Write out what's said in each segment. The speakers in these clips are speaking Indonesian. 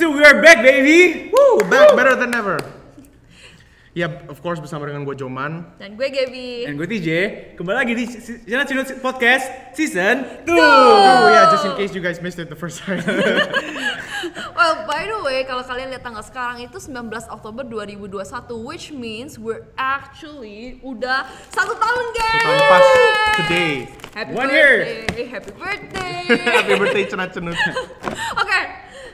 2 we are back baby. Woo, back better than ever. Ya, of course bersama dengan gue Joman. Dan gue Gaby. Dan gue TJ, kembali lagi di Jalan Cinut Podcast Season 2 Oh yeah, just in case you guys missed it the first time. Well, by the way, kalau kalian lihat tanggal sekarang itu 19 Oktober 2021, which means we're actually udah satu tahun, guys. tahun pas today. Happy One year. birthday, happy birthday. Happy birthday cenat-cenut. Oke,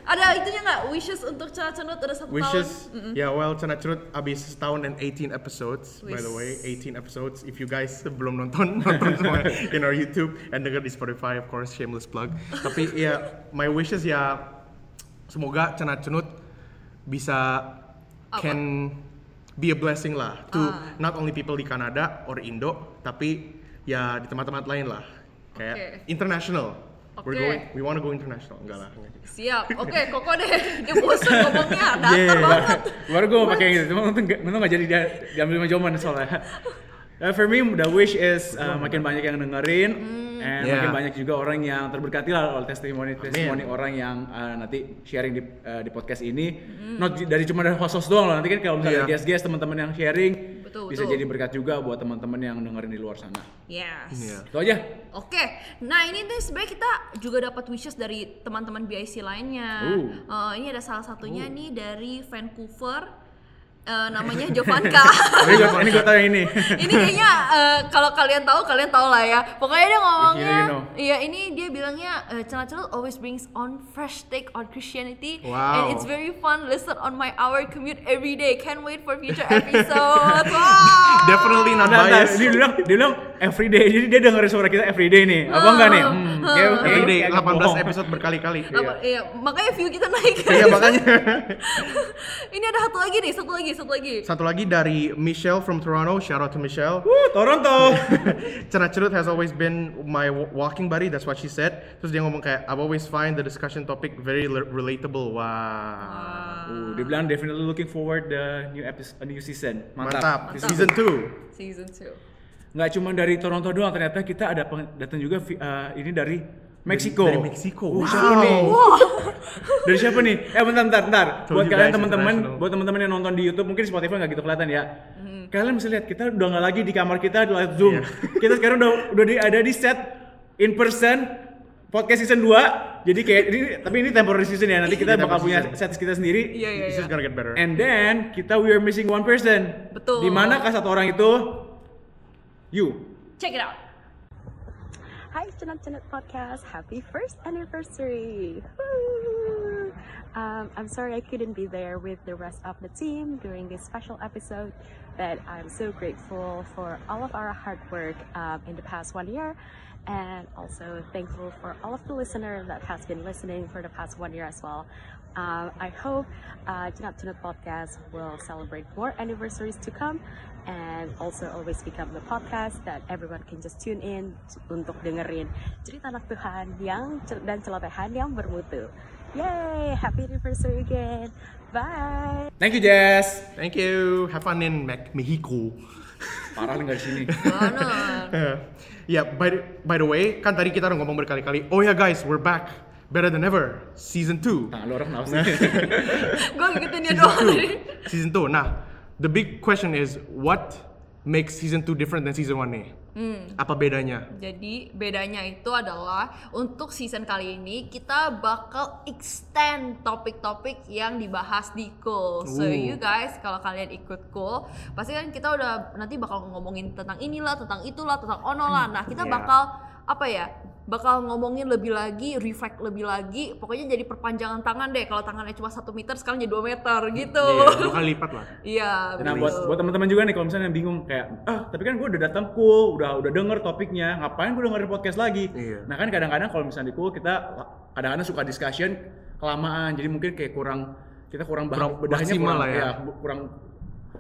ada itunya nggak? Wishes untuk Celah Cenut udah satu Wishes, tahun. ya well cenat-cenut abis setahun dan 18 episodes by the way, Wis. 18 episodes. If you guys belum nonton, nonton semua in our YouTube and denger di Spotify, of course, shameless plug. Tapi ya, my wishes ya semoga cenat-cenut bisa Apa? can be a blessing lah to Ah. not only people di Kanada or Indo, tapi ya di tempat-tempat lain lah. Kayak Oke. international. We're going, we wanna go international. Enggak lah. juga. Siap. Oke, Koko deh. Dia bosan ngomongnya, datar Yeah. banget. Baru gue mau pakai gitu, cuma untung gak, untung gak jadi dia, diambil sama Joman soalnya Uh, for me, the wish is uh, makin banyak yang dengerin and Yeah. makin banyak juga orang yang terberkati lah oleh testimoni testimoni orang yang uh, nanti sharing di uh, di podcast ini. Not j- dari cuma dari host-host doang loh. Nanti kan kalau misalnya Yeah. guest-guest teman-teman yang sharing Betul, bisa betul. jadi berkat juga buat teman-teman yang dengerin di luar sana. Yes. Iya. Itu aja. Oke, nah ini nih sebenarnya kita juga dapat wishes dari teman-teman BIC lainnya. Uh. Eh, ini ada salah satunya nih dari Vancouver, eh, namanya Jovanka. Ini gue ini gue tahu yang ini. ini kayaknya eh, kalau kalian tahu kalian tahu lah ya. Pokoknya dia ngomongnya, If you know, iya ini dia bilangnya uh, Channel always brings on fresh take on Christianity Wow. and it's very fun. Listen on my hour commute every day. Can't wait for future episodes. Wow. Definitely not Nah, nah, biased. dia bilang, dia bilang everyday, jadi dia dengerin suara kita everyday nih. Apa enggak nih? Hmm, kayak- kayak- Everyday kayak 18 bohong. episode berkali-kali. Apa, iya, makanya view kita naik. Iya makanya. ini ada satu lagi nih, satu lagi, satu lagi. Satu lagi dari Michelle from Toronto. Shout out to Michelle. Wuh, Toronto. Cenat Cerut has always been my wa- walking buddy. That's what she said. Terus dia ngomong kayak I've always find the discussion topic very le- relatable. Wah. Uh, dia bilang definitely looking forward the new episode, new season. Mantap. Mantap. Mantap. Season 2. Season 2. Nggak cuma dari Toronto doang, ternyata kita ada peng- datang juga uh, ini dari Meksiko. Dari Meksiko. Uh, Wow. siapa nih? Dari siapa nih? Eh bentar, bentar, bentar. Told Buat kalian teman-teman, buat teman-teman yang nonton di YouTube, mungkin di Spotify nggak gitu kelihatan ya. Kalian bisa lihat kita udah nggak lagi di kamar kita di live Zoom. Iya. kita sekarang udah udah di, ada di set in person podcast season 2. Jadi kayak ini tapi ini temporary season ya. Nanti kita bakal punya season. set kita sendiri. Iya, iya, This iya. is gonna get better. And then kita we are missing one person. Betul. Di mana kah satu orang itu? You. Check it out. Hi, Janat Janat Podcast. Happy first anniversary! Woo! Um, I'm sorry I couldn't be there with the rest of the team during this special episode, but I'm so grateful for all of our hard work um, in the past one year, and also thankful for all of the listeners that has been listening for the past one year as well. Um, I hope uh, Janat Podcast will celebrate more anniversaries to come and also always become the podcast that everyone can just tune in untuk dengerin cerita anak Tuhan yang dan celotehan yang bermutu. Yay! Happy anniversary again. Bye. Thank you Jess. Thank you. Have fun in Mac- Mexico. Parah nggak di sini. Mana? Ya, by the, by the way, kan tadi kita udah ngomong berkali-kali. Oh ya guys, we're back. Better than ever. Season 2. Tangan lu orang kenapa sih? Gue ngikutin dia season doang tadi. Season 2. Nah, the big question is what makes season 2 different than season 1 nih? Apa bedanya? Jadi bedanya itu adalah untuk season kali ini kita bakal extend topik-topik yang dibahas di Cool. So you guys kalau kalian ikut Cool, pasti kan kita udah nanti bakal ngomongin tentang inilah, tentang itulah, tentang ono lah. Nah, kita Yeah. bakal apa ya? Bakal ngomongin lebih lagi, reflect lebih lagi, pokoknya jadi perpanjangan tangan deh. Kalau tangannya cuma satu meter, sekarang jadi 2 meter gitu. Iya, dua kali lipat lah. Iya, Nah buat buat teman-teman juga nih kalau misalnya yang bingung kayak ah tapi kan gue udah datang cool udah udah denger topiknya ngapain gue dengerin podcast lagi Iya. nah kan kadang-kadang kalau misalnya di cool kita kadang-kadang suka discussion kelamaan jadi mungkin kayak kurang kita kurang bah Kurang bedahnya kurang lah ya. bu- kurang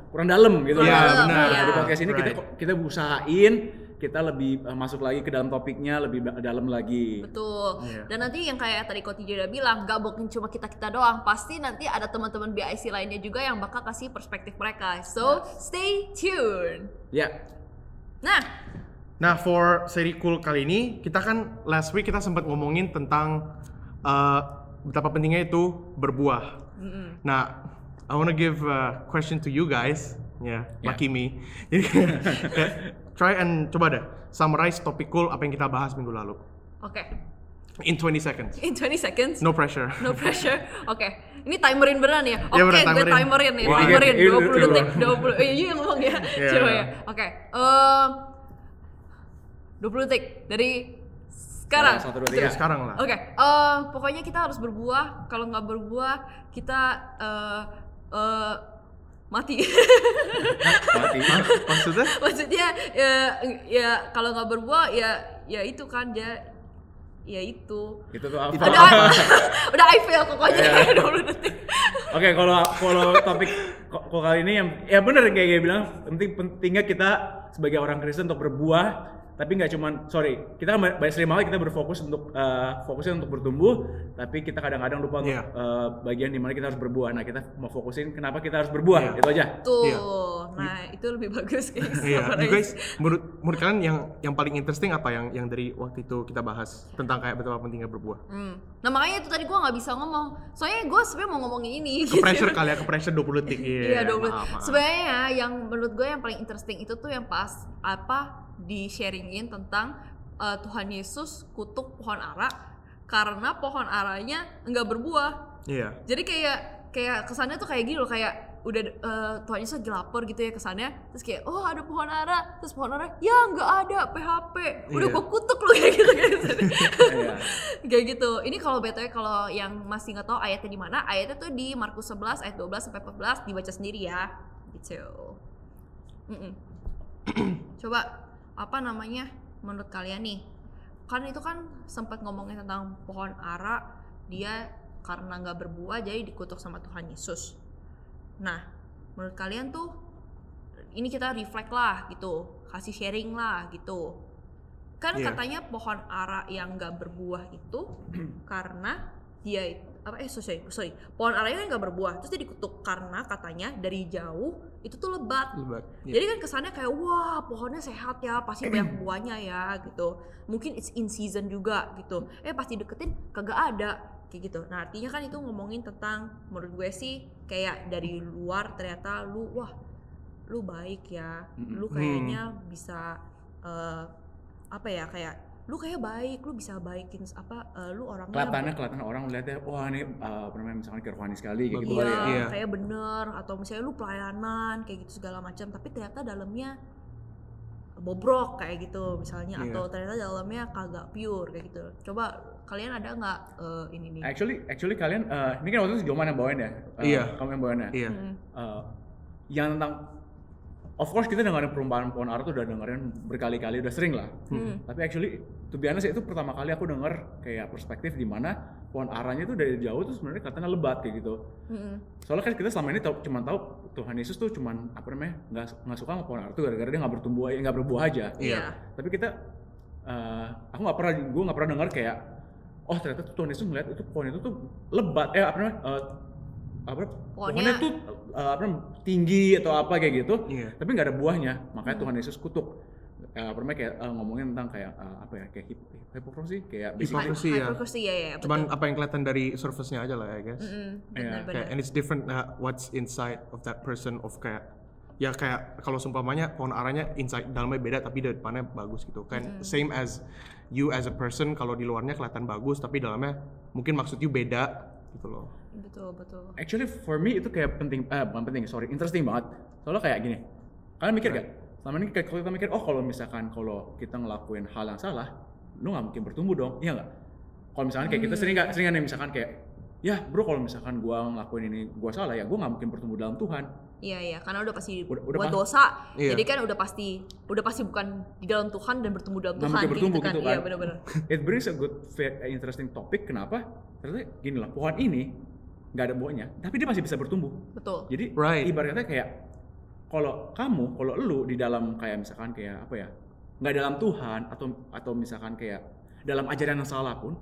kurang dalam gitu dalam, Nah, iya. di podcast ini kita Right. kita usahain kita lebih eh, masuk lagi ke dalam topiknya lebih dalam lagi Betul. Iya. Dan nanti yang kayak tadi Koti udah bilang, gak mungkin cuma kita-kita doang. Pasti nanti ada teman-teman BIC lainnya juga yang bakal kasih perspektif mereka. So, stay tuned. ya Nah, Nah, for seri cool kali ini, kita kan last week kita sempat ngomongin tentang uh, betapa pentingnya itu berbuah. Nah, I wanna give a question to you guys. Ya, Ya. lucky me. Try and coba deh summarize topik cool apa yang kita bahas minggu lalu. Oke. In 20 seconds. In 20 seconds. No pressure. No pressure. Oke. Ini timerin beneran ya? Oke, Iya, beneran, gue timerin. timerin nih. Wah, timerin iya, iya, 20 iya, detik. iya. 20. Eh, iya yang ngomong ya. Iya. Coba ya. Oke. Em, 20 detik dari sekarang. Ya, satu, dua, Ya, tiga. sekarang lah. Oke, eh, pokoknya kita harus berbuah. Kalau nggak berbuah, kita eh, eh, mati. Mati. Maksudnya? Maksudnya ya, ya kalau nggak berbuah ya ya itu kan dia ya itu. Itu tuh apa? Udah, udah I fail pokoknya Iya. 20 detik. Oke, kalau kalau topik kok kali ini yang ya bener kayak gue bilang penting pentingnya kita sebagai orang Kristen untuk berbuah tapi nggak cuman sorry kita kan banyak sering banget kita berfokus untuk eh, fokusnya untuk bertumbuh tapi kita kadang-kadang lupa untuk Iya. eh, bagian di mana kita harus berbuah nah kita mau fokusin kenapa kita harus berbuah Iya. itu aja Tuh, Iya. nah itu lebih bagus guys. Iya, Summarize. you guys, menurut menurut kalian yang yang paling interesting apa yang yang dari waktu itu kita bahas tentang kayak betapa pentingnya berbuah? Hmm. Nah makanya itu tadi gue nggak bisa ngomong. Soalnya gue sebenarnya mau ngomongin ini. Ke pressure kali ya, ke pressure 20 detik. Iya, Iya, 20. maaf, maaf. Sebenarnya yang menurut gue yang paling interesting itu tuh yang pas apa di sharingin tentang uh, Tuhan Yesus kutuk pohon ara karena pohon aranya nggak berbuah. Iya. Jadi kayak kayak kesannya tuh kayak gini loh kayak udah uh, Tuhan Yesus lagi lapar gitu ya kesannya terus kayak oh ada pohon ara terus pohon ara ya nggak ada PHP udah Iya. gua kutuk loh kayak gitu kayak Iya. kayak gitu ini kalau btw kalau yang masih nggak tahu ayatnya di mana ayatnya tuh di Markus 11 ayat 12 sampai 14 dibaca sendiri ya gitu Mm-mm. coba apa namanya menurut kalian nih? Kan itu kan sempat ngomongin tentang pohon ara dia karena nggak berbuah jadi dikutuk sama Tuhan Yesus. Nah menurut kalian tuh ini kita reflect lah gitu. Kasih sharing lah gitu. Kan Iya. katanya pohon ara yang nggak berbuah itu karena dia apa eh sorry sorry. Pohon aranya nggak berbuah terus dia dikutuk karena katanya dari jauh itu tuh lebat. Lebat. Iya. jadi kan kesannya kayak wah pohonnya sehat ya pasti banyak buahnya ya gitu. Mungkin it's in season juga gitu. Eh pasti deketin kagak ada kayak gitu. Nah artinya kan itu ngomongin tentang menurut gue sih kayak dari luar ternyata lu wah lu baik ya. Lu kayaknya bisa eh, apa ya kayak lu kayak baik lu bisa baikin apa eh, lu orangnya kelihatannya kelihatan orang melihatnya wah ini eh, apa namanya misalkan kayak rohani sekali kayak gitu Iya, kali ya Iya. kayak bener atau misalnya lu pelayanan kayak gitu segala macam tapi ternyata dalamnya bobrok kayak gitu misalnya Iya. atau ternyata dalamnya kagak pure kayak gitu coba kalian ada nggak eh, ini nih actually actually kalian eh, ini kan waktu itu Joman yang bawain ya Eh, Iya. kamu yang bawain ya Iya. Eh, yang tentang of course kita dengerin perumpamaan pohon ara tuh udah dengerin berkali-kali udah sering lah Hmm. tapi actually to be honest, itu pertama kali aku denger kayak perspektif di mana pohon aranya tuh dari jauh tuh sebenarnya katanya lebat kayak gitu Mm-mm. soalnya kan kita selama ini tahu cuma tahu Tuhan Yesus tuh cuman apa namanya nggak nggak suka sama pohon ara tuh gara-gara dia nggak bertumbuh aja nggak berbuah aja Iya. tapi kita eh, aku nggak pernah gue nggak pernah dengar kayak oh ternyata tuh Tuhan Yesus ngeliat itu pohon itu tuh lebat eh apa namanya eh, apa pohonnya, Pohonnya- tuh eh, apa namanya tinggi atau apa kayak gitu Iya. tapi nggak ada buahnya makanya Tuhan Yesus kutuk Eh, apa namanya kayak eh, ngomongin tentang kayak eh, apa ya kayak hip, hypocrisy kayak Hypocrisy. ya. Ya, ya, Cuman betul. apa yang kelihatan dari surface-nya aja lah ya guys. Mm-mm, Iya, benar-benar. Kayak and it's different uh, what's inside of that person of kayak ya kayak kalau seumpamanya pohon aranya inside dalamnya beda tapi depannya bagus gitu kan same as you as a person kalau di luarnya kelihatan bagus tapi dalamnya mungkin maksud you beda gitu loh betul betul Actually for me itu kayak penting, eh bukan penting, sorry, interesting banget. Soalnya kayak gini, kalian mikir gak? Selama ini kayak kalau kita mikir, oh kalau misalkan kalau kita ngelakuin hal yang salah, lu nggak mungkin bertumbuh dong, iya nggak? Kalau misalkan kayak kita sering gak, sering nih misalkan kayak, ya bro kalau misalkan gua ngelakuin ini gua salah ya, gua nggak mungkin bertumbuh dalam Tuhan. Iya iya karena udah pasti Udah- udah buat pas- dosa. Iya. Jadi kan udah pasti udah pasti bukan di dalam Tuhan dan bertumbuh dalam Nggak Tuhan mungkin bertumbuh gitu kan. gitu Iya kan. benar-benar. It brings a good, fair, interesting topic. Kenapa? Ternyata gini lah, pohon ini nggak ada buahnya, tapi dia masih bisa bertumbuh. Betul. Jadi Right. ibaratnya kayak kalau kamu, kalau lu di dalam kayak misalkan kayak apa ya, nggak dalam Tuhan atau atau misalkan kayak dalam ajaran yang salah pun,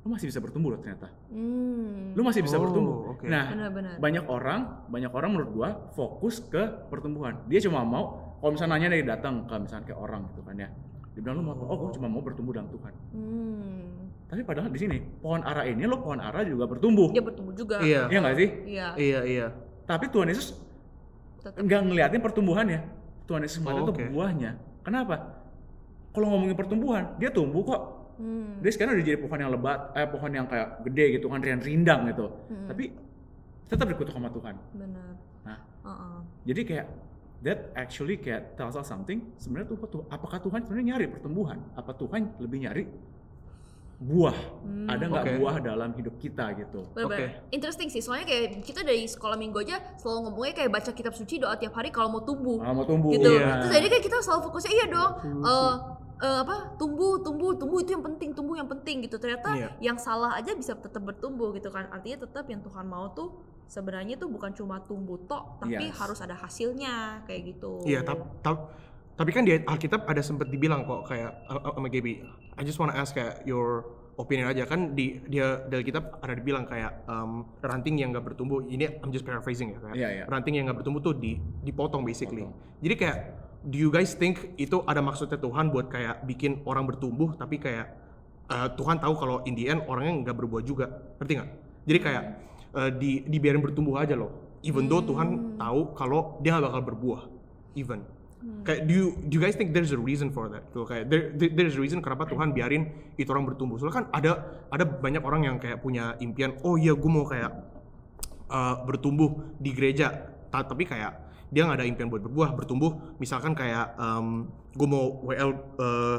lu masih bisa bertumbuh loh ternyata. Hmm. Lu masih bisa Oh, bertumbuh. oke. Nah, Benar-benar. banyak orang, banyak orang menurut gua fokus ke pertumbuhan. Dia cuma mau kalau misalnya nanya dari datang ke misalnya kayak orang gitu kan ya. Dia bilang lu mau apa? Oh, gua cuma mau bertumbuh dalam Tuhan. Hmm. Tapi padahal di sini pohon ara ini lo pohon ara juga bertumbuh. Dia bertumbuh juga. Iya. Iya nggak sih? Iya. Iya, iya. Tapi Tuhan Yesus nggak ngeliatin pertumbuhannya. Tuhan Yesus ngeliatin Oh, tuh oke. buahnya. Kenapa? Kalau ngomongin pertumbuhan, dia tumbuh kok. Hmm. Dia sekarang udah jadi pohon yang lebat, eh pohon yang kayak gede gitu kan, rian rindang gitu. Hmm. Tapi tetap dikutuk sama Tuhan. Benar. Nah, Uh-uh. jadi kayak that actually kayak tells us something. Sebenarnya tuh tuh apakah Tuhan sebenarnya nyari pertumbuhan? Apa Tuhan lebih nyari buah? Hmm. Ada nggak Oke. buah dalam hidup kita gitu? Bener-bener. Interesting sih, soalnya kayak kita dari sekolah minggu aja selalu ngomongnya kayak baca kitab suci doa tiap hari kalau mau tumbuh. Ah, mau tumbuh. gitu. Iya. Terus jadi kayak kita selalu fokusnya iya dong. eh eh, apa tumbuh tumbuh tumbuh itu yang penting tumbuh yang penting gitu ternyata Iya. yang salah aja bisa tetap bertumbuh gitu kan artinya tetap yang Tuhan mau tuh sebenarnya tuh bukan cuma tumbuh tok tapi Yes. harus ada hasilnya kayak gitu Iya, tapi tapi kan di Alkitab ada sempat dibilang kok kayak uh, uh, sama Gaby. I just wanna ask kayak your opinion aja kan di dia dari Alkitab ada dibilang kayak um, ranting yang nggak bertumbuh ini I'm just paraphrasing ya kayak Iya, iya. ranting yang nggak bertumbuh tuh di dipotong basically. Potong. Jadi kayak do you guys think itu ada maksudnya Tuhan buat kayak bikin orang bertumbuh tapi kayak uh, Tuhan tahu kalau in the end orangnya nggak berbuah juga ngerti nggak? Jadi kayak uh, di dibiarin bertumbuh aja loh. Even though Tuhan tahu kalau dia nggak bakal berbuah even. Kayak do you, do you guys think there's a reason for that? Tuh kayak there, there- there's a reason kenapa Tuhan biarin itu orang bertumbuh. Soalnya kan ada ada banyak orang yang kayak punya impian, oh iya gue mau kayak uh, bertumbuh di gereja, Ta- tapi kayak dia nggak ada impian buat berbuah, bertumbuh. Misalkan kayak gue mau WL uh,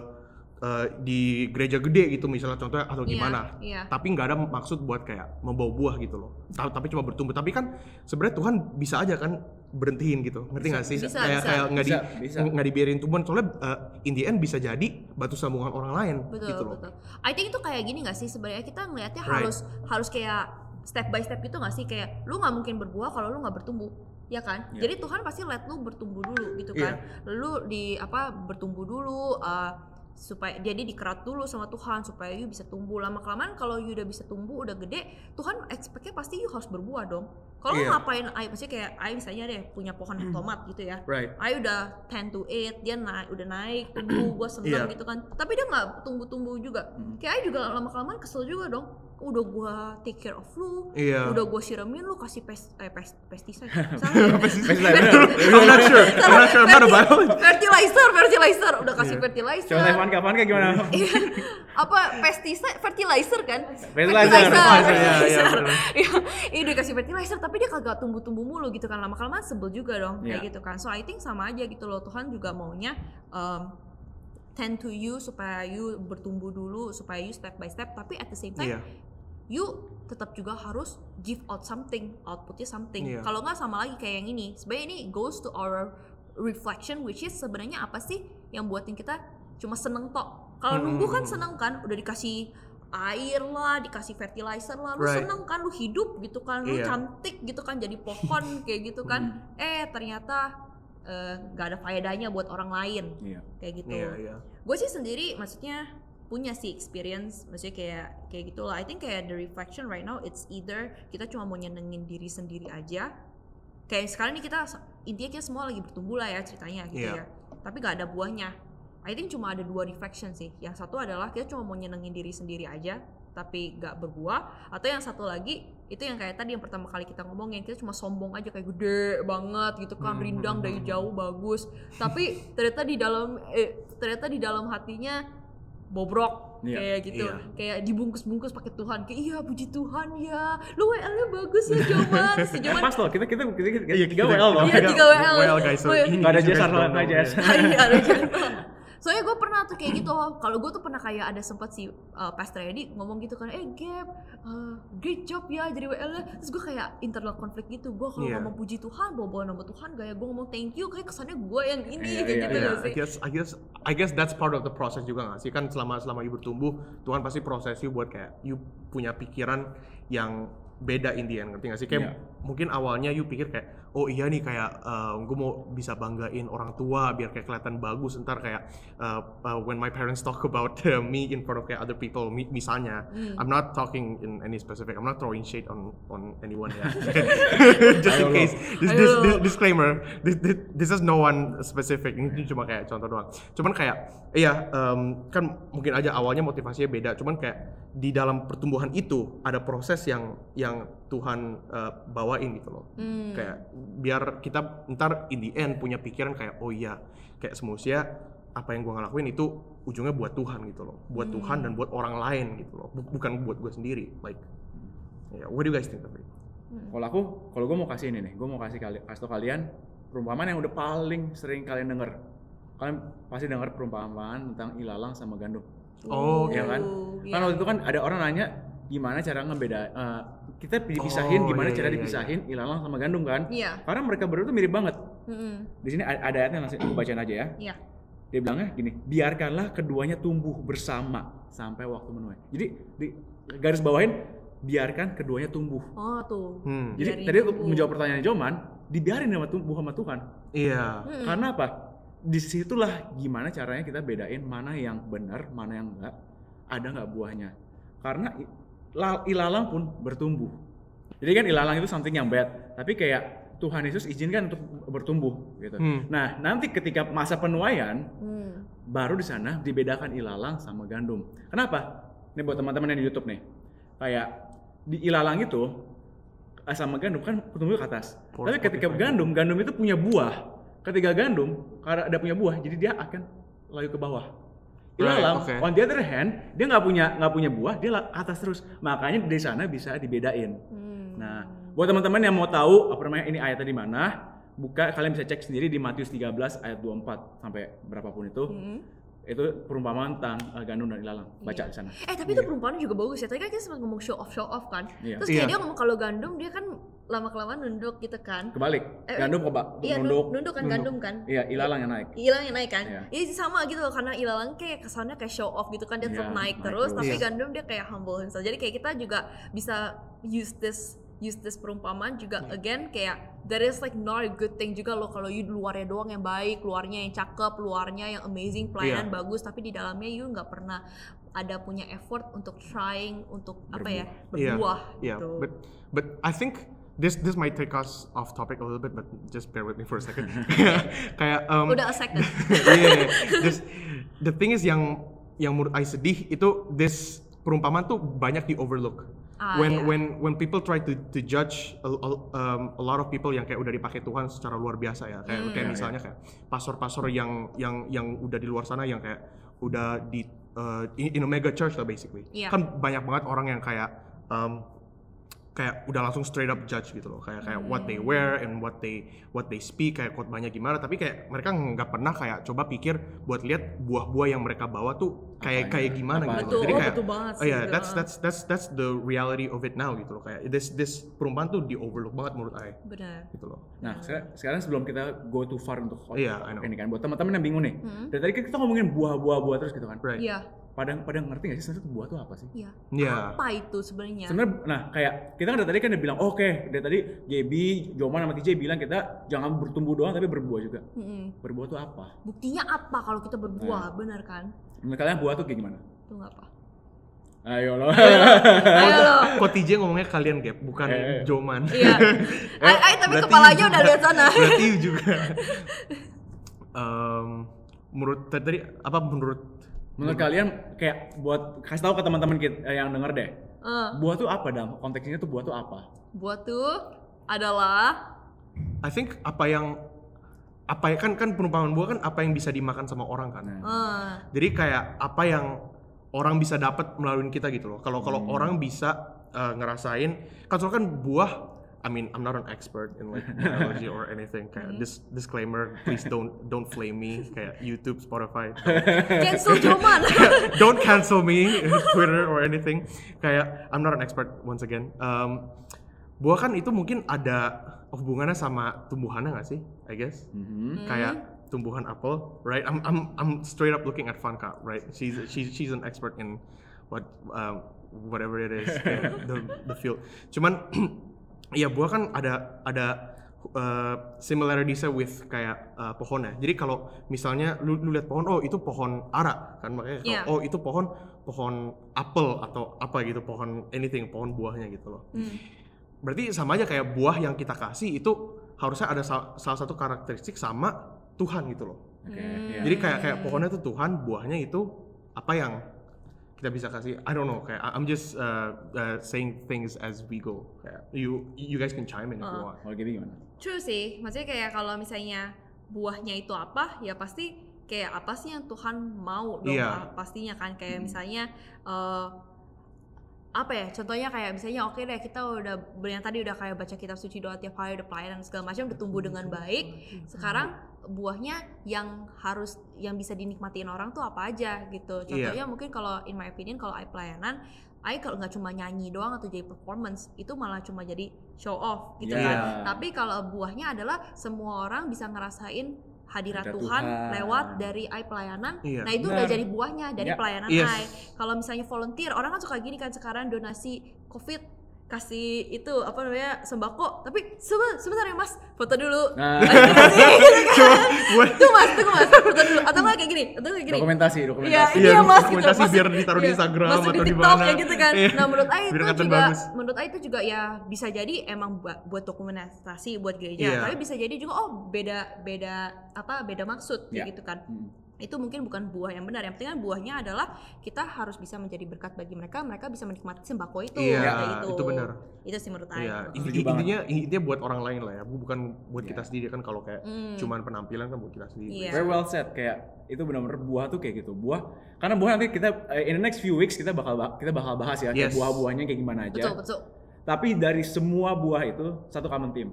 uh, di gereja gede gitu misalnya contohnya atau Iya, gimana. iya. Tapi nggak ada maksud buat kayak membawa buah gitu loh. Ta- Tapi cuma bertumbuh. Tapi kan sebenarnya Tuhan bisa aja kan berhentiin gitu. Ngerti nggak sih? bisa, kayak bisa. kayak nggak di nggak dibiarin tumbuhan soalnya uh, in the end bisa jadi batu sambungan orang lain betul gitu loh. betul I think itu kayak gini gak sih sebenarnya kita ngelihatnya Right. harus harus kayak step by step gitu gak sih kayak lu nggak mungkin berbuah kalau lu nggak bertumbuh ya kan Iya. jadi Tuhan pasti let lu bertumbuh dulu gitu kan lu di apa bertumbuh dulu uh, supaya jadi dikerat dulu sama Tuhan supaya you bisa tumbuh. Lama kelamaan kalau you udah bisa tumbuh udah gede Tuhan expectnya pasti you harus berbuah dong kalau Iya. ngapain I, maksudnya kayak I misalnya deh punya pohon tomat gitu ya Right. I udah 10 to 8, dia naik, udah naik, tumbuh, gue seneng Iya. gitu kan. Tapi dia nggak tumbuh-tumbuh juga. Kayak I juga lama-kelamaan kesel juga dong. Udah gue take care of lu, Iya. udah gue siramin lu kasih pes, eh, pes, pesticide. Salah ya? Pesticide, I'm not sure. I'm not sure. I'm not a biologist. fertilizer, fertilizer, udah kasih Iya. fertilizer. Coba Evan kapan kayak gimana? Iya. apa pesticide, fertilizer kan? Fertilizer. Fertilizer, iya, iya, bener. Iya, iya kasih fertilizer tapi dia kagak tumbuh-tumbuh mulu gitu kan lama kelamaan sebel juga dong kayak Iya. gitu kan. So I think sama aja gitu loh Tuhan juga maunya um, tend to you supaya you bertumbuh dulu supaya you step by step tapi at the same time Iya. you tetap juga harus give out something outputnya something Iya. kalau nggak sama lagi kayak yang ini sebenarnya ini goes to our reflection which is sebenarnya apa sih yang buatin kita cuma seneng tok kalau Hmm. nunggu kan seneng kan udah dikasih air lah dikasih fertilizer lah lu Right. seneng kan lu hidup gitu kan lu Iya. cantik gitu kan jadi pohon kayak gitu kan eh ternyata eh, nggak ada faedahnya buat orang lain Iya. kayak gitu Iya, iya. gue sih sendiri maksudnya punya sih experience maksudnya kayak kayak gitulah I think kayak the reflection right now it's either kita cuma mau nyenengin diri sendiri aja kayak sekarang ini kita intinya kita semua lagi bertumbuh lah ya ceritanya gitu Iya. ya tapi nggak ada buahnya I think cuma ada dua reflection sih yang satu adalah kita cuma mau nyenengin diri sendiri aja tapi nggak berbuah atau yang satu lagi itu yang kayak tadi yang pertama kali kita ngomongin kita cuma sombong aja kayak gede banget gitu kan Hmm, rindang hmm, dari hmm. jauh bagus tapi ternyata di dalam eh, ternyata di dalam hatinya bobrok Iya. kayak gitu Iya. kayak dibungkus-bungkus pakai Tuhan kayak iya puji Tuhan ya lu WL-nya bagus ya Joman si Eh, Joman pas loh, kita kita kita, kita Iya, tiga kita- WL loh. Tiga WL. WL guys. So ini Nggak ada you guys jasa, don't nggak know, jasa. yeah. Ada juga. Soalnya gue pernah tuh kayak gitu, kalau gue tuh pernah kayak ada sempat si uh, Pastor Edi ngomong gitu kan, eh Gap, uh, great job ya jadi WL Terus gue kayak internal konflik gitu, gue kalau Iya. ngomong puji Tuhan, bawa-bawa nama Tuhan, gaya gue ngomong thank you, kayak kesannya gue yang ini, kayak iya, gitu Iya, gak I sih? guess, I guess, I guess that's part of the process juga gak sih? Kan selama selama you bertumbuh, Tuhan pasti proses you buat kayak you punya pikiran yang beda in the end, ngerti gak sih? Kayak Iya. Mungkin awalnya you pikir kayak oh iya nih kayak gue mau bisa banggain orang tua biar kayak kelihatan bagus. Ntar kayak uh, uh, when my parents talk about uh, me in front of kayak other people mi- misalnya. I'm not talking in any specific I'm not throwing shade on on anyone ya just in case. This, this, this disclaimer this, this, this is no one specific. Ini cuma kayak contoh doang. Cuman kayak iya em, kan mungkin aja awalnya motivasinya beda. Cuman kayak di dalam pertumbuhan itu ada proses yang yang Tuhan eh, bawain gitu loh kayak biar kita ntar in the end punya pikiran kayak oh iya kayak semuanya apa yang gua ngelakuin itu ujungnya buat Tuhan gitu loh buat Tuhan dan buat orang lain gitu loh Bu- bukan buat gue sendiri like yeah, what do you guys think of it? Kalau aku, kalau gue mau kasih ini nih, gue mau kasih kali, kasih tau kalian perumpamaan yang udah paling sering kalian denger. Kalian pasti denger perumpamaan tentang ilalang sama gandum. Oh, Iya kan? iya. Kan waktu itu kan ada orang nanya gimana cara ngebeda eh, kita dipisahin Oh, gimana iya, cara iya, iya. dipisahin ilalang sama gandum kan? Iya. Karena mereka berdua tuh mirip banget. Mm-mm. Di sini ada ayatnya langsung aku bacain aja ya. Iya. Dia bilangnya gini, biarkanlah keduanya tumbuh bersama sampai waktu menuai. Jadi di garis bawahin biarkan keduanya tumbuh. Oh tuh. Hmm. Jadi Biarin tadi untuk tumbuh. menjawab pertanyaan Joman, dibiarin sama tumbuh sama Tuhan. iya Mm-mm. Karena apa? Di situlah gimana caranya kita bedain mana yang benar, mana yang enggak, ada nggak buahnya. Karena ilalang pun bertumbuh. Jadi kan ilalang itu something yang bad, tapi kayak Tuhan Yesus izinkan untuk bertumbuh gitu. Hmm. Nah, nanti ketika masa penuaian, Hmm. baru di sana dibedakan ilalang sama gandum. Kenapa? Ini buat teman-teman yang di YouTube nih. Kayak di ilalang itu eh, sama gandum kan tumbuh ke atas. For Tapi ketika gandum, gandum itu punya buah. Ketika gandum karena ada punya buah, jadi dia akan layu ke bawah. Right, Ilalang, okay. on the other hand, dia nggak punya nggak punya buah, dia atas terus. Makanya di sana bisa dibedain. Hmm. Nah, buat teman-teman yang mau tahu apa namanya ini ayatnya di mana, buka kalian bisa cek sendiri di Matius 13 ayat 24 sampai berapapun itu. Hmm. Itu perumpamaan tentang uh, gandum dan ilalang. Baca Iya. di sana. Eh tapi itu perumpamaan juga bagus ya. Tadi kan kita sempat ngomong show off show off kan. Iya. Terus kayak Iya. dia ngomong kalau gandum dia kan lama kelamaan nunduk gitu kan. Kebalik, Eh, gandum keba Iya nunduk. nunduk, kan nunduk. gandum kan. Iya, ilalang yang naik. Ilalang yang naik kan? Iya. Iya sama gitu loh karena ilalang kayak kesannya kayak show off gitu kan dia tetap Iya, naik naik terus, terus. tapi Iya. gandum dia kayak humble himself. Jadi kayak kita juga bisa use this use this perumpamaan juga Iya. again kayak that is like not a good thing juga loh kalau you luarnya doang yang baik, luarnya yang cakep, luarnya yang amazing, pelayanan Iya. bagus, tapi di dalamnya you nggak pernah ada punya effort untuk trying untuk apa ya Iya, berbuah yeah, gitu. but but I think this this might take us off topic a little bit, but just bear with me for a second. Kayak um, Udah a second. yeah, just the thing is yang yang menurut I sedih itu this perumpamaan tuh banyak di overlook. Ah, when iya. when when people try to to judge a, a- um, a lot of people yang kayak udah dipakai Tuhan secara luar biasa ya kayak Hmm. kayak Iya, misalnya kayak pastor-pastor yang yang yang udah di luar sana yang kayak udah di uh, in, in a mega church lah basically Iya. kan banyak banget orang yang kayak um, kayak udah langsung straight up judge gitu loh kayak kayak what they wear and what they what they speak kayak khotbahnya gimana tapi kayak mereka nggak pernah kayak coba pikir buat lihat buah-buah yang mereka bawa tuh kayak Apanya? kayak gimana Apa gitu Betul, jadi oh, kayak betul banget oh sih, yeah gitu. that's that's that's that's the reality of it now gitu loh kayak this this perumpamaan tuh di overlook banget menurut I Benar. gitu loh Nah, sekarang, sekarang sebelum kita go too far untuk Iya, I know. ini kan, buat teman-teman yang bingung nih. Hmm. Dari tadi kan kita ngomongin buah-buah buah terus gitu kan. right Iya, Pada pada ngerti gak sih sebenarnya buah itu apa sih? iya. Iya. Apa itu sebenarnya? Sebenarnya, nah kayak kita kan dari tadi kan udah bilang, oke, dari tadi JB, Joman sama TJ bilang kita jangan bertumbuh doang tapi berbuah juga. Mm-mm. Berbuah itu apa? Buktinya apa kalau kita Nah. berbuah, benar kan? Menurut kalian buah tuh kayak gimana? Itu nggak apa. Ayo loh. Ayo lo. kok TJ ngomongnya kalian gap bukan Eh. Joman Iya. Ay, ay, tapi berarti kepalanya juga. udah lihat sana. berarti juga Em, menurut tadi apa menurut Menurut kalian kayak buat kasih tahu ke teman-teman kita eh, yang denger deh. Eh, Buah tuh apa dalam konteksnya tuh buah tuh apa? buat tuh adalah I think apa yang apa ya kan kan perumpamaan buah kan apa yang bisa dimakan sama orang kan. Eh, Jadi kayak apa yang orang bisa dapat melalui kita gitu loh. Kalau kalau orang bisa uh, ngerasain kan soalnya kan buah I mean, I'm not an expert in like biology or anything. Kayak this disclaimer, please don't don't flame me. Kayak YouTube, Spotify, cancel Joman. don't cancel me, Twitter or anything. Kayak I'm not an expert once again. Um, buah kan itu mungkin ada hubungannya sama tumbuhannya nggak sih? I guess. mhm. Kayak tumbuhan apel, right? I'm I'm I'm straight up looking at Fanka, right? She's she's she's an expert in what um, whatever it is, kayak the the field. Cuman Iya buah kan ada ada uh, similarities with kayak uh, pohonnya. Jadi kalau misalnya lu, lu lihat pohon, oh itu pohon ara kan makanya Iya. oh itu pohon pohon apel atau apa gitu pohon anything pohon buahnya gitu loh. Hmm. Berarti sama aja kayak buah yang kita kasih itu harusnya ada sal- salah satu karakteristik sama Tuhan gitu loh. Oke, Hmm. iya. Jadi kayak kayak pohonnya tuh Tuhan, buahnya itu apa yang kita bisa kasih. I don't know. Kayak I'm just uh, uh, saying things as we go. Kayak you you guys can chime in if you Uh. want. Kalau gitu gimana? True sih, maksudnya kayak kalau misalnya buahnya itu apa, ya pasti kayak apa sih yang Tuhan mau dong Iya. ah, pastinya kan kayak misalnya eh, apa ya contohnya kayak misalnya oke deh kita udah yang tadi udah kayak baca kitab suci doa tiap hari udah pelayanan segala macam udah tumbuh dengan baik sekarang buahnya yang harus yang bisa dinikmatin orang tuh apa aja gitu Iya. contohnya mungkin kalau in my opinion kalau I pelayanan I kalau nggak cuma nyanyi doang atau jadi performance itu malah cuma jadi show off gitu Iya. kan tapi kalau buahnya adalah semua orang bisa ngerasain hadirat Tuhan, Tuhan. lewat dari I pelayanan. Iya. Nah, itu udah Benar. jadi buahnya dari Ya. pelayanan Yes. I. Kalau misalnya volunteer, orang kan suka gini kan sekarang donasi Covid kasih itu apa namanya sembako tapi sebentar, sebentar ya mas foto dulu Nah, tuh mas tuh mas foto dulu atau nggak kayak gini atau kayak gini dokumentasi, Iya, dokumentasi. ini Iya, ya mas dokumentasi gitu. biar ditaruh di iya, Instagram masuk atau di TikTok mana. kayak gitu kan. Iya. Nah, menurut Ai itu juga bagus. menurut Ai itu juga ya bisa jadi emang buat, buat dokumentasi buat gereja, Iya. tapi bisa jadi juga oh beda beda apa beda maksud kayak Iya. gitu kan. Hmm. Itu mungkin bukan buah yang benar. Yang penting kan buahnya adalah kita harus bisa menjadi berkat bagi mereka, mereka bisa menikmati sembako itu. Iya, kayak itu benar. Itu sih menurut. Iya, inti- banget. intinya intinya buat orang lain lah ya, bu- bukan buat Iya. kita sendiri kan kalau kayak Hmm. cuman penampilan kan buat kita sendiri. Iya. Very well said kayak itu benar-benar buah tuh kayak gitu buah karena buah nanti kita eh, in the next few weeks kita bakal ba- kita bakal bahas ya kayak Yes. buah-buahnya kayak gimana aja Betul, betul. tapi dari semua buah itu satu common theme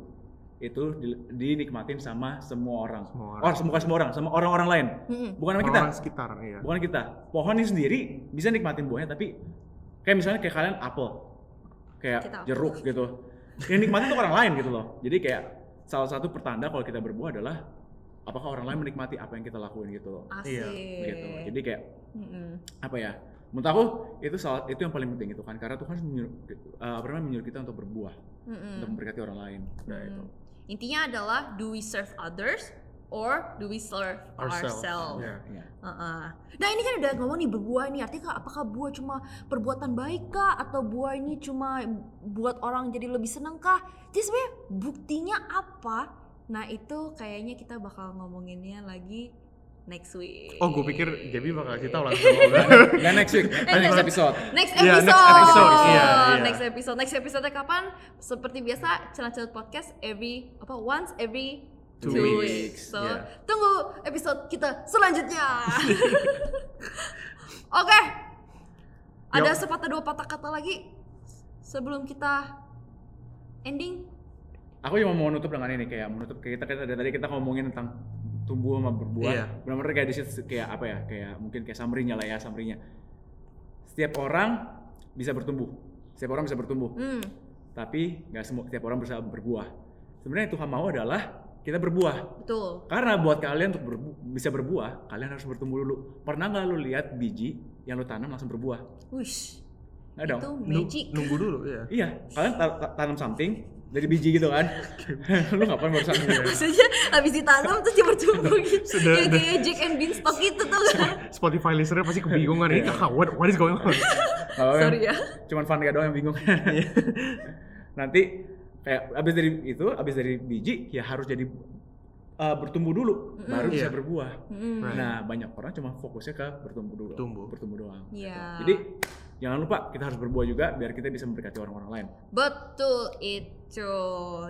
itu di- dinikmatin sama semua orang. Semua orang. Oh, sem- bukan semua orang, sama orang-orang lain. Mm-mm. Bukan sama kita. Orang sekitar, iya. Bukan kita. Pohon ini sendiri bisa nikmatin buahnya tapi kayak misalnya kayak kalian apel. Kayak Kita apel. jeruk gitu. Yang nikmatin tuh orang lain gitu loh. Jadi kayak salah satu pertanda kalau kita berbuah adalah apakah orang lain menikmati apa yang kita lakuin gitu loh. Asik. Iya, Gitu. Jadi kayak Mm-mm. apa ya? Menurut aku itu salah itu yang paling penting itu kan karena Tuhan menyuruh, eh, apa namanya menyuruh kita untuk berbuah, Mm-mm. untuk memberkati orang lain. Ya itu. Hmm. Intinya adalah do we serve others or do we serve Ourselves. ourselves? Iya. Iya. Heeh. Nah ini kan udah ngomong nih berbuah nih artinya apakah buah cuma perbuatan baik kah atau buah ini cuma buat orang jadi lebih seneng kah? Jadi sebenarnya buktinya apa? Nah itu kayaknya kita bakal ngomonginnya lagi next week. Oh, gue pikir Gaby bakal kasih tau langsung. Nggak next week, next episode. Next Iya, episode. next episode. Iya, iya. Next episode. Next episode kapan? Seperti biasa, celah-celah podcast every apa once every Two two, weeks. weeks. So, Yeah. tunggu episode kita selanjutnya. Oke. Ada Yup. sepatah dua patah kata lagi sebelum kita ending. Aku cuma mau nutup dengan ini kayak menutup kayak kita, kita dari tadi kita ngomongin tentang tumbuh sama berbuah. Iya. Benar-benar kayak di situ kayak apa ya? Kayak mungkin kayak summary-nya lah ya, summary-nya. Setiap orang bisa bertumbuh. Setiap orang bisa bertumbuh. Hmm. Tapi nggak semua setiap orang bisa berbuah. Sebenarnya yang Tuhan mau adalah kita berbuah. Betul. Karena buat kalian untuk berbu- bisa berbuah, kalian harus bertumbuh dulu. Pernah nggak lu lihat biji yang lu tanam langsung berbuah? Wish. Nggak dong. Itu magic. Nunggu dulu, ya. Iya, kalian ta- ta- tanam something dari biji gitu kan. lu ngapain barusan gitu? Maksudnya habis ditanam terus dia bertumbuh gitu. Sudah- Kayak kayak Jack and Beanstalk gitu tuh kan. Spotify listener pasti kebingungan ini kakak what what is going on? Sorry ya. Cuman fun doang yang bingung. Nanti kayak abis dari itu, abis dari biji ya harus jadi uh, bertumbuh dulu, baru bisa Iya. berbuah. Mm. Right. Nah banyak orang cuma fokusnya ke bertumbuh dulu, Tumbuh. bertumbuh doang. Iya. Jadi jangan lupa kita harus berbuah juga biar kita bisa memberkati orang-orang lain. Betul itu.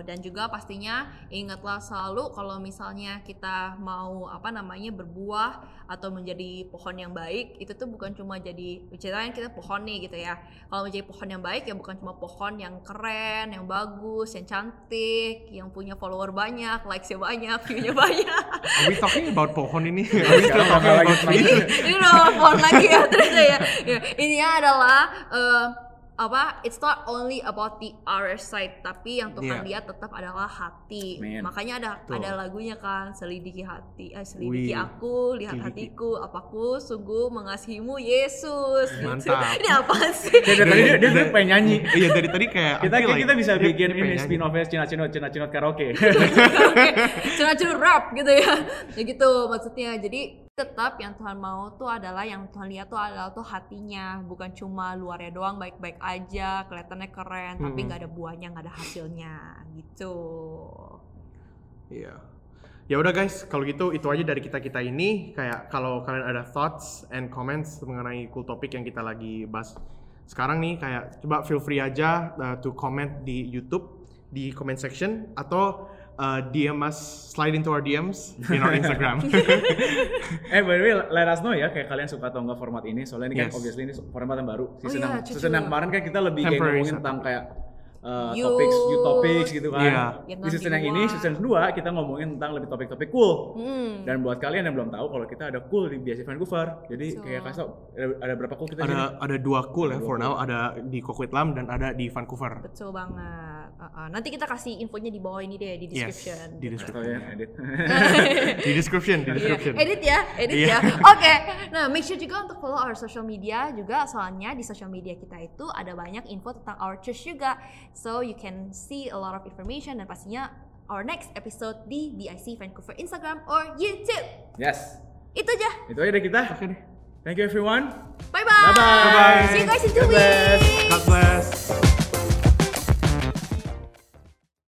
Dan juga pastinya ingatlah selalu kalau misalnya kita mau apa namanya berbuah atau menjadi pohon yang baik, itu tuh bukan cuma jadi ceritanya kita pohon nih gitu ya. Kalau menjadi pohon yang baik ya bukan cuma pohon yang keren, yang bagus, yang cantik, yang punya follower banyak, likes-nya banyak, view-nya banyak. Are we talking about pohon ini? Trees? ini udah pohon lagi ya terus ya. ya. Ininya adalah eh, apa it's not only about the other side tapi yang Tuhan Iya. lihat tetap adalah hati Amen. makanya ada Betul. ada lagunya kan selidiki hati eh, selidiki Wih, aku lihat selidiki. hatiku apaku sungguh mengasihimu Yesus gitu. Mantap. ini apa sih Dari tadi dia, dia tuh pengen nyanyi. Iya dari tadi kayak Kita feel like kita bisa dia- bikin dia ini spin off Cina Cina Cina Cina karaoke. curhat rap gitu ya ya gitu maksudnya jadi tetap yang Tuhan mau tuh adalah yang Tuhan lihat tuh adalah tuh hatinya bukan cuma luarnya doang baik-baik aja kelihatannya keren tapi Mm-mm. nggak ada buahnya nggak ada hasilnya gitu Iya. Ya udah guys, kalau gitu itu aja dari kita kita ini. Kayak kalau kalian ada thoughts and comments mengenai cool topik yang kita lagi bahas sekarang nih, kayak coba feel free aja uh, to comment di YouTube di comment section atau uh, DM us slide into our DMs in our Instagram. eh by the way, let us know ya kayak kalian suka atau enggak format ini. Soalnya ini kan Yes. obviously ini format yang baru. Season, iya, yang, cucu. season yang kemarin kan kita lebih kayak ngomongin tentang kayak uh, Youth. topics, new topics gitu kan. Iya. Yang Di season yang ini, season 2 kita ngomongin tentang lebih topik-topik cool. Hmm. Dan buat kalian yang belum tahu kalau kita ada cool di BSC Vancouver. Jadi Betul. kayak kasih ada, ada berapa cool kita di sini? ada ada dua cool ya Ada dua for cool. now, ada di Coquitlam dan ada di Vancouver. betul banget Uh-uh. nanti kita kasih infonya di bawah ini deh di Yes, description di Atau description. ya, edit. di description, di Iya, description. edit ya, edit Iya. ya. Oke. Nah, make sure juga untuk follow our social media juga soalnya di social media kita itu ada banyak info tentang our church juga. So you can see a lot of information dan pastinya our next episode di BIC Vancouver Instagram or YouTube. yes. Itu aja. Itu aja dari kita. Oke deh. Thank you everyone. Bye bye. Bye-bye. See you guys in two God bless. weeks. God bless.